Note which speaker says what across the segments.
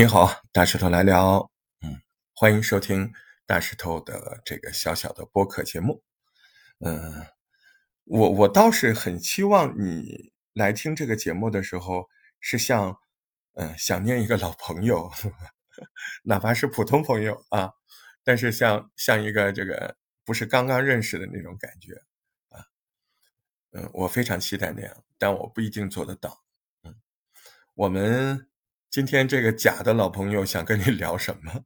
Speaker 1: 你好，大石头来聊。嗯，欢迎收听大石头的这个小小的播客节目。嗯，我我倒是很期望你来听这个节目的时候，是像嗯想念一个老朋友，哪怕是普通朋友啊，但是像像一个这个不是刚刚认识的那种感觉啊。嗯，我非常期待那样，但我不一定做得到。嗯，我们。今天这个假的老朋友想跟你聊什么？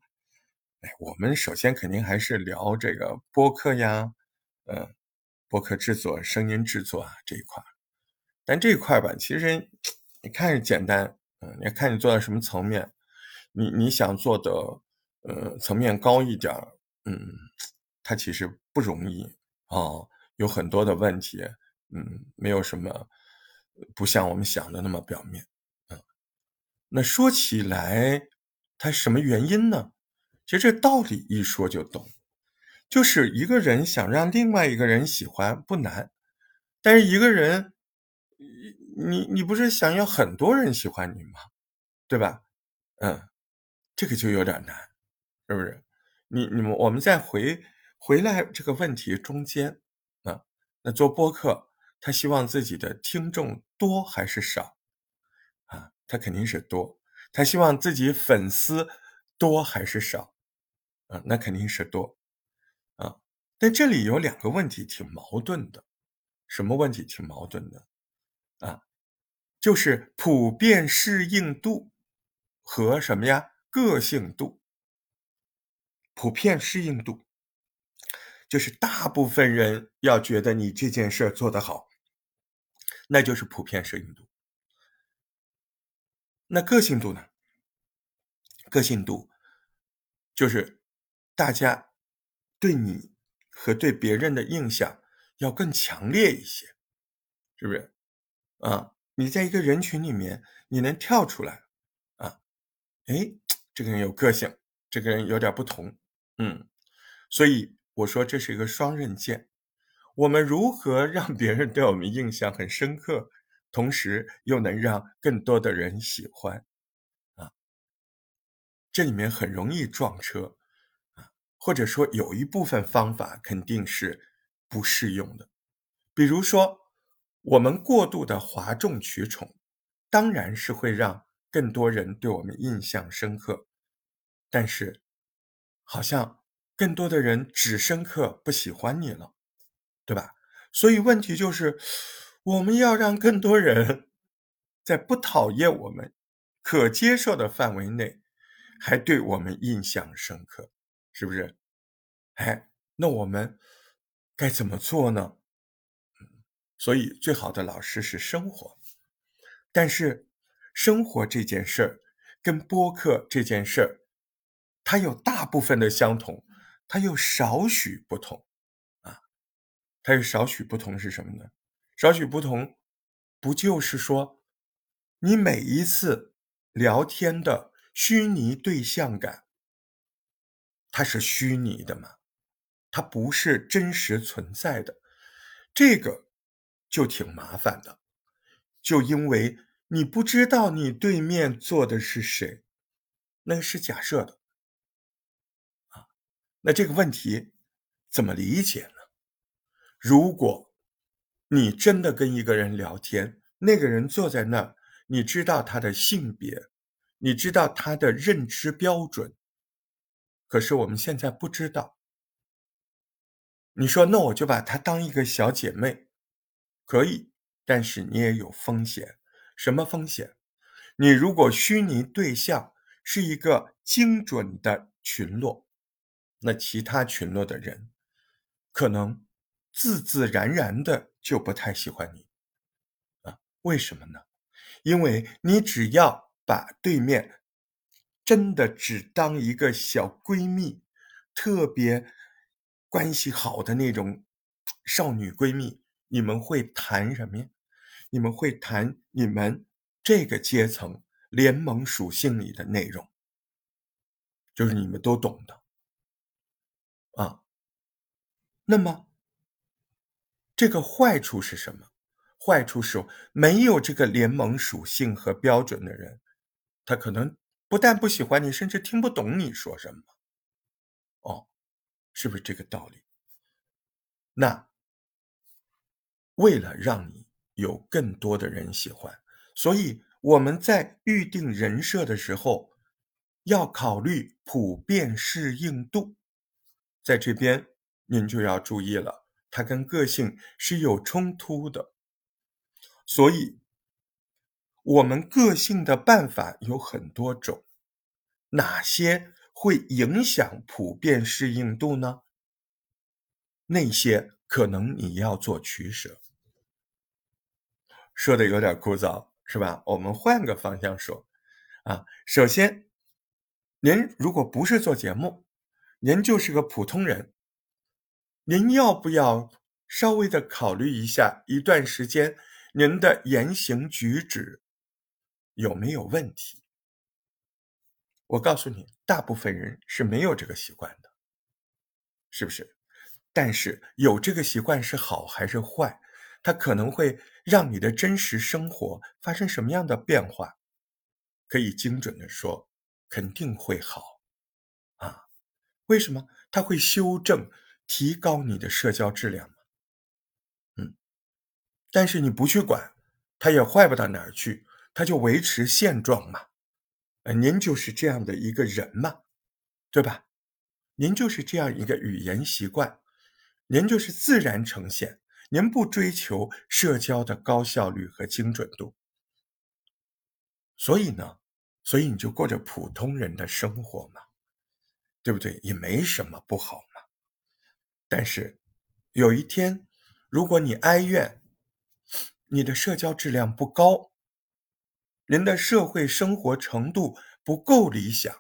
Speaker 1: 哎，我们首先肯定还是聊这个播客呀，嗯，播客制作、声音制作啊这一块。但这一块吧，其实你看着简单，嗯，你看你做到什么层面，你你想做的呃层面高一点，嗯，它其实不容易啊，有很多的问题，嗯，没有什么不像我们想的那么表面。那说起来，它什么原因呢？其实这道理一说就懂，就是一个人想让另外一个人喜欢不难，但是一个人，你你不是想要很多人喜欢你吗？对吧？嗯，这个就有点难，是不是？你你们我们再回回来这个问题中间啊，那做播客，他希望自己的听众多还是少？他肯定是多，他希望自己粉丝多还是少？啊，那肯定是多，啊，但这里有两个问题挺矛盾的，什么问题挺矛盾的？啊，就是普遍适应度和什么呀？个性度。普遍适应度就是大部分人要觉得你这件事做得好，那就是普遍适应度。那个性度呢？个性度就是大家对你和对别人的印象要更强烈一些，是不是？啊，你在一个人群里面，你能跳出来啊？哎，这个人有个性，这个人有点不同，嗯，所以我说这是一个双刃剑。我们如何让别人对我们印象很深刻？同时又能让更多的人喜欢，啊，这里面很容易撞车，啊，或者说有一部分方法肯定是不适用的，比如说我们过度的哗众取宠，当然是会让更多人对我们印象深刻，但是好像更多的人只深刻不喜欢你了，对吧？所以问题就是。我们要让更多人在不讨厌我们、可接受的范围内，还对我们印象深刻，是不是？哎，那我们该怎么做呢？所以最好的老师是生活，但是生活这件事儿跟播客这件事儿，它有大部分的相同，它有少许不同啊。它有少许不同是什么呢？少许不同，不就是说，你每一次聊天的虚拟对象感，它是虚拟的吗？它不是真实存在的，这个就挺麻烦的。就因为你不知道你对面坐的是谁，那是假设的啊。那这个问题怎么理解呢？如果。你真的跟一个人聊天，那个人坐在那儿，你知道他的性别，你知道他的认知标准，可是我们现在不知道。你说那我就把她当一个小姐妹，可以，但是你也有风险。什么风险？你如果虚拟对象是一个精准的群落，那其他群落的人可能自自然然的。就不太喜欢你，啊？为什么呢？因为你只要把对面真的只当一个小闺蜜，特别关系好的那种少女闺蜜，你们会谈什么呀？你们会谈你们这个阶层联盟属性里的内容，就是你们都懂的，啊？那么。这个坏处是什么？坏处是没有这个联盟属性和标准的人，他可能不但不喜欢你，甚至听不懂你说什么。哦，是不是这个道理？那为了让你有更多的人喜欢，所以我们在预定人设的时候，要考虑普遍适应度。在这边您就要注意了，它跟个性是有冲突的。所以，我们个性的办法有很多种，哪些会影响普遍适应度呢？那些可能你要做取舍。说的有点枯燥，是吧？我们换个方向说，啊，首先，您如果不是做节目，您就是个普通人，您要不要稍微的考虑一下，一段时间您的言行举止有没有问题？我告诉你，大部分人是没有这个习惯的，是不是？但是有这个习惯是好还是坏？它可能会让你的真实生活发生什么样的变化？可以精准的说，肯定会好，啊？为什么？它会修正、提高你的社交质量嗯，但是你不去管，它也坏不到哪儿去，它就维持现状嘛。呃，您就是这样的一个人嘛，对吧？您就是这样一个语言习惯，您就是自然呈现。您不追求社交的高效率和精准度，所以呢，所以你就过着普通人的生活嘛，对不对？也没什么不好。但是有一天，如果你哀怨你的社交质量不高，您的社会生活程度不够理想，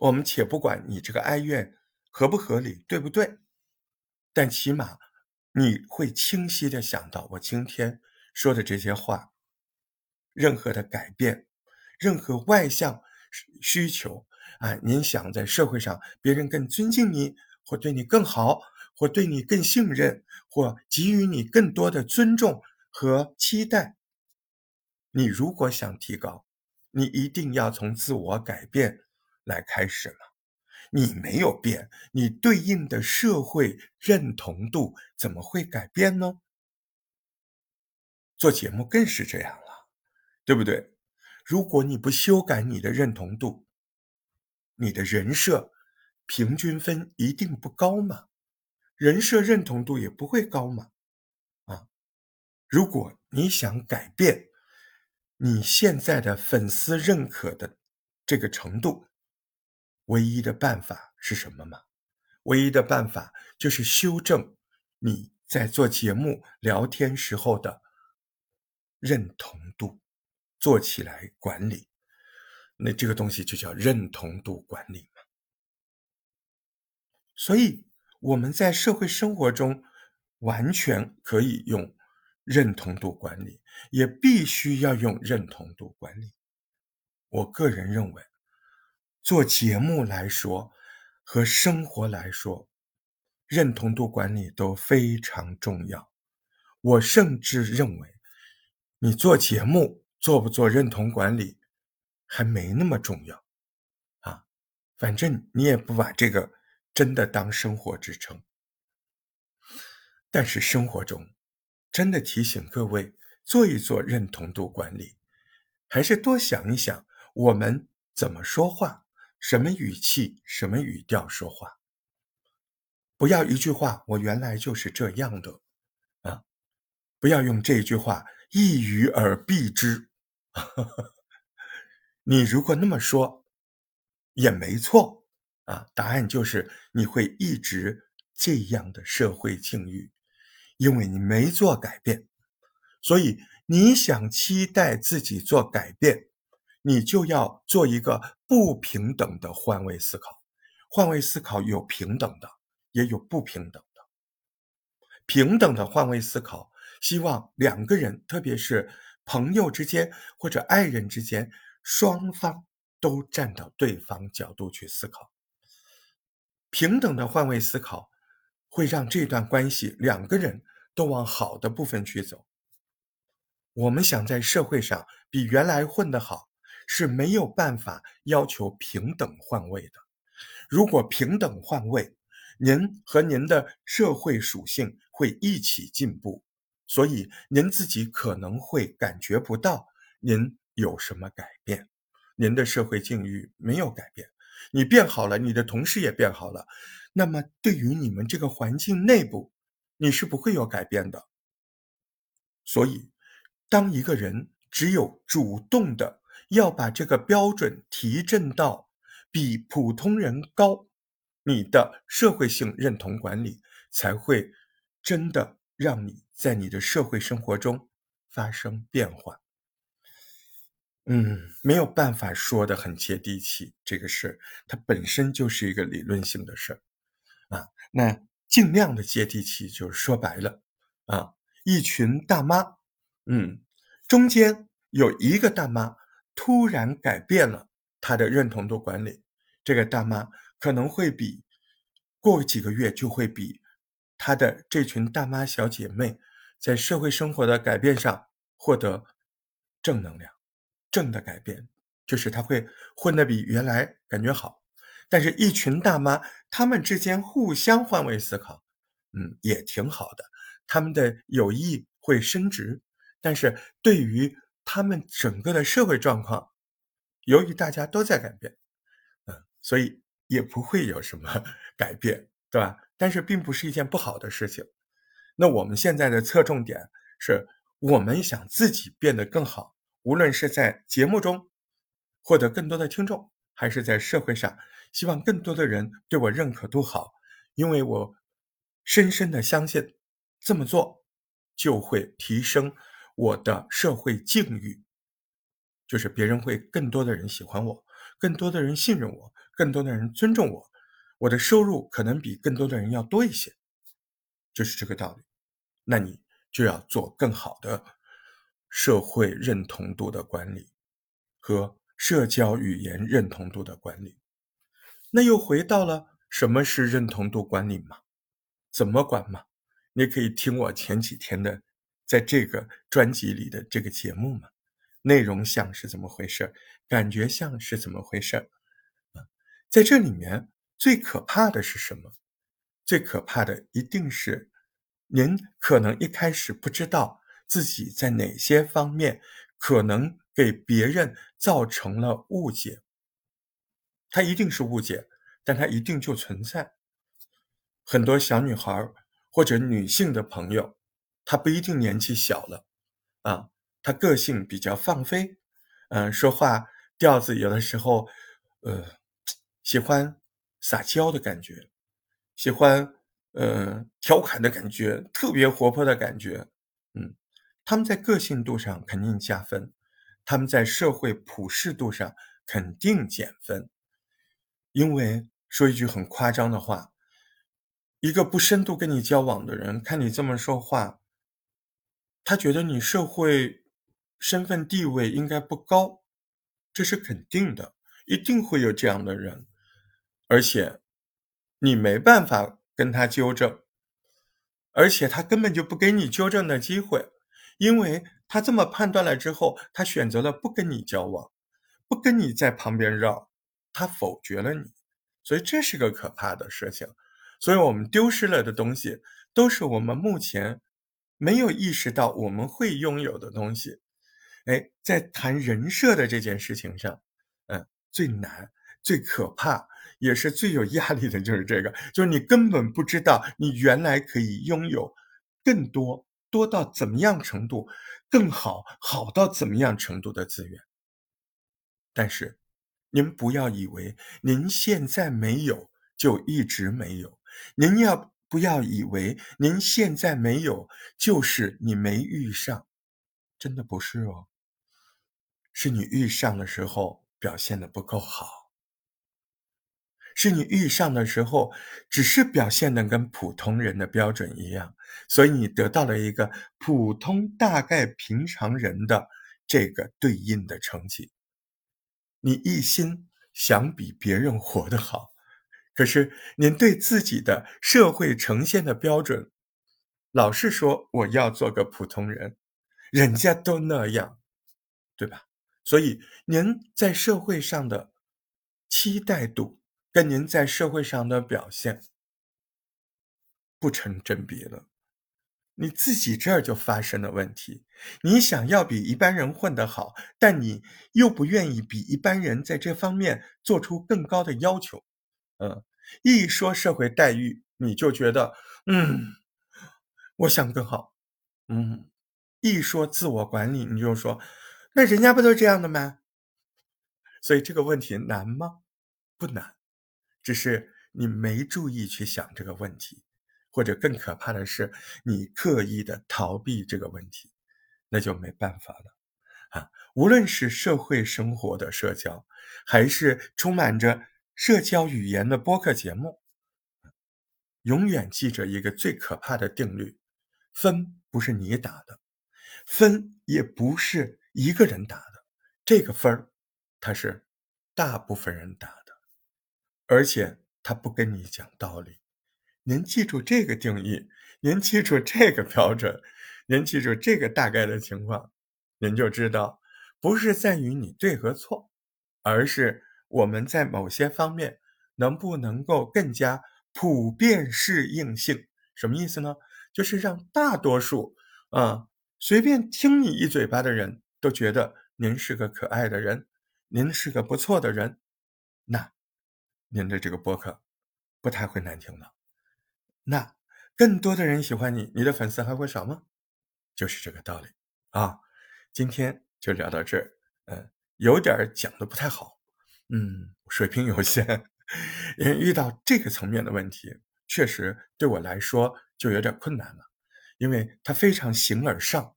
Speaker 1: 我们且不管你这个哀怨合不合理，对不对？但起码。你会清晰的想到，我今天说的这些话，任何的改变，任何外向需求啊，您想在社会上别人更尊敬你，或对你更好，或对你更信任，或给予你更多的尊重和期待，你如果想提高，你一定要从自我改变来开始嘛。你没有变，你对应的社会认同度怎么会改变呢？做节目更是这样了，对不对？如果你不修改你的认同度，你的人设平均分一定不高嘛，人设认同度也不会高嘛。啊，如果你想改变你现在的粉丝认可的这个程度。唯一的办法是什么吗？唯一的办法就是修正你在做节目、聊天时候的认同度，做起来管理，那这个东西就叫认同度管理。所以我们在社会生活中完全可以用认同度管理，也必须要用认同度管理。我个人认为。做节目来说，和生活来说，认同度管理都非常重要。我甚至认为，你做节目做不做认同管理，还没那么重要啊。反正你也不把这个真的当生活支撑。但是生活中，真的提醒各位做一做认同度管理，还是多想一想我们怎么说话。什么语气、什么语调说话？不要一句话，我原来就是这样的，啊！不要用这句话一语而蔽之。你如果那么说，也没错啊。答案就是你会一直这样的社会境遇，因为你没做改变，所以你想期待自己做改变。你就要做一个不平等的换位思考，换位思考有平等的，也有不平等的。平等的换位思考，希望两个人，特别是朋友之间或者爱人之间，双方都站到对方角度去思考。平等的换位思考，会让这段关系两个人都往好的部分去走。我们想在社会上比原来混得好。是没有办法要求平等换位的。如果平等换位，您和您的社会属性会一起进步，所以您自己可能会感觉不到您有什么改变，您的社会境遇没有改变，你变好了，你的同事也变好了，那么对于你们这个环境内部，你是不会有改变的。所以，当一个人只有主动的要把这个标准提振到比普通人高。你的社会性认同管理才会真的让你在你的社会生活中发生变化。嗯，没有办法说的很接地气，这个事它本身就是一个理论性的事啊。那尽量的接地气，就是说白了啊，一群大妈，嗯，中间有一个大妈突然改变了她的认同度管理，这个大妈。可能会比过几个月就会比她的这群大妈小姐妹在社会生活的改变上获得正能量、正的改变，就是他会混得比原来感觉好。但是，一群大妈她们之间互相换位思考，嗯，也挺好的。他们的友谊会升值，但是对于他们整个的社会状况，由于大家都在改变，嗯，所以。也不会有什么 改变，对吧？但是并不是一件不好的事情。那我们现在的侧重点是，我们想自己变得更好，无论是在节目中获得更多的听众，还是在社会上，希望更多的人对我认可度好，因为我深深的相信，这么做就会提升我的社会境遇，就是别人会更多的人喜欢我，更多的人信任我。更多的人尊重我，我的收入可能比更多的人要多一些，就是这个道理。那你就要做更好的社会认同度的管理和社交语言认同度的管理。那又回到了什么是认同度管理嘛？怎么管嘛？你可以听我前几天的在这个专辑里的这个节目嘛，内容像是怎么回事，感觉像是怎么回事。在这里面最可怕的是什么？最可怕的一定是，您可能一开始不知道自己在哪些方面可能给别人造成了误解。它一定是误解，但它一定就存在。很多小女孩或者女性的朋友，她不一定年纪小了，啊，她个性比较放飞，嗯，说话调子有的时候，呃。喜欢撒娇的感觉，喜欢呃调侃的感觉，特别活泼的感觉，嗯，他们在个性度上肯定加分，他们在社会普适度上肯定减分，因为说一句很夸张的话，一个不深度跟你交往的人，看你这么说话，他觉得你社会身份地位应该不高，这是肯定的，一定会有这样的人。而且，你没办法跟他纠正，而且他根本就不给你纠正的机会，因为他这么判断了之后，他选择了不跟你交往，不跟你在旁边绕，他否决了你，所以这是个可怕的事情。所以我们丢失了的东西，都是我们目前没有意识到我们会拥有的东西。哎，在谈人设的这件事情上，嗯，最难、最可怕。也是最有压力的，就是这个，就是你根本不知道你原来可以拥有更多多到怎么样程度，更好好到怎么样程度的资源。但是，您不要以为您现在没有就一直没有，您要不要以为您现在没有就是你没遇上？真的不是哦，是你遇上的时候表现的不够好。是你遇上的时候，只是表现的跟普通人的标准一样，所以你得到了一个普通、大概平常人的这个对应的成绩。你一心想比别人活得好，可是您对自己的社会呈现的标准，老是说我要做个普通人，人家都那样，对吧？所以您在社会上的期待度跟您在社会上的表现不成正比了。你自己这儿就发生了问题。你想要比一般人混得好，但你又不愿意比一般人在这方面做出更高的要求。嗯，一说社会待遇，你就觉得，嗯，我想更好。嗯，一说自我管理，你就说，那人家不都这样的吗？所以这个问题难吗？不难，只是你没注意去想这个问题。或者更可怕的是，你刻意的逃避这个问题，那就没办法了啊！无论是社会生活的社交，还是充满着社交语言的播客节目，永远记着一个最可怕的定律：分不是你打的，分也不是一个人打的，这个分儿，它是大部分人打，而且他不跟你讲道理。您记住这个定义，您记住这个标准，您记住这个大概的情况，您就知道，不是在于你对和错，而是我们在某些方面能不能够更加普遍适应性。什么意思呢？就是让大多数啊随便听你一嘴巴的人都觉得您是个可爱的人，您是个不错的人，那您的这个播客不太会难听的。那更多的人喜欢你，你的粉丝还会少吗？就是这个道理啊！今天就聊到这儿，嗯，有点讲的不太好，嗯，水平有限，因为遇到这个层面的问题，确实对我来说就有点困难了，因为它非常形而上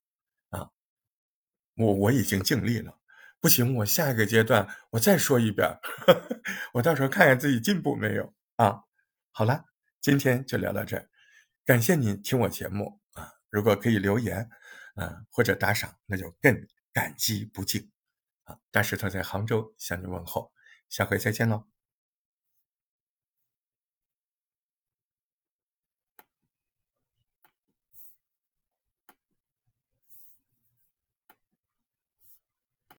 Speaker 1: 啊。我我已经尽力了，不行，我下一个阶段我再说一遍，我到时候看看自己进步没有啊。好了。今天就聊到这，感谢您听我节目啊！如果可以留言，嗯，或者打赏，那就更感激不尽啊！大石头在杭州向您问候，下回再见喽。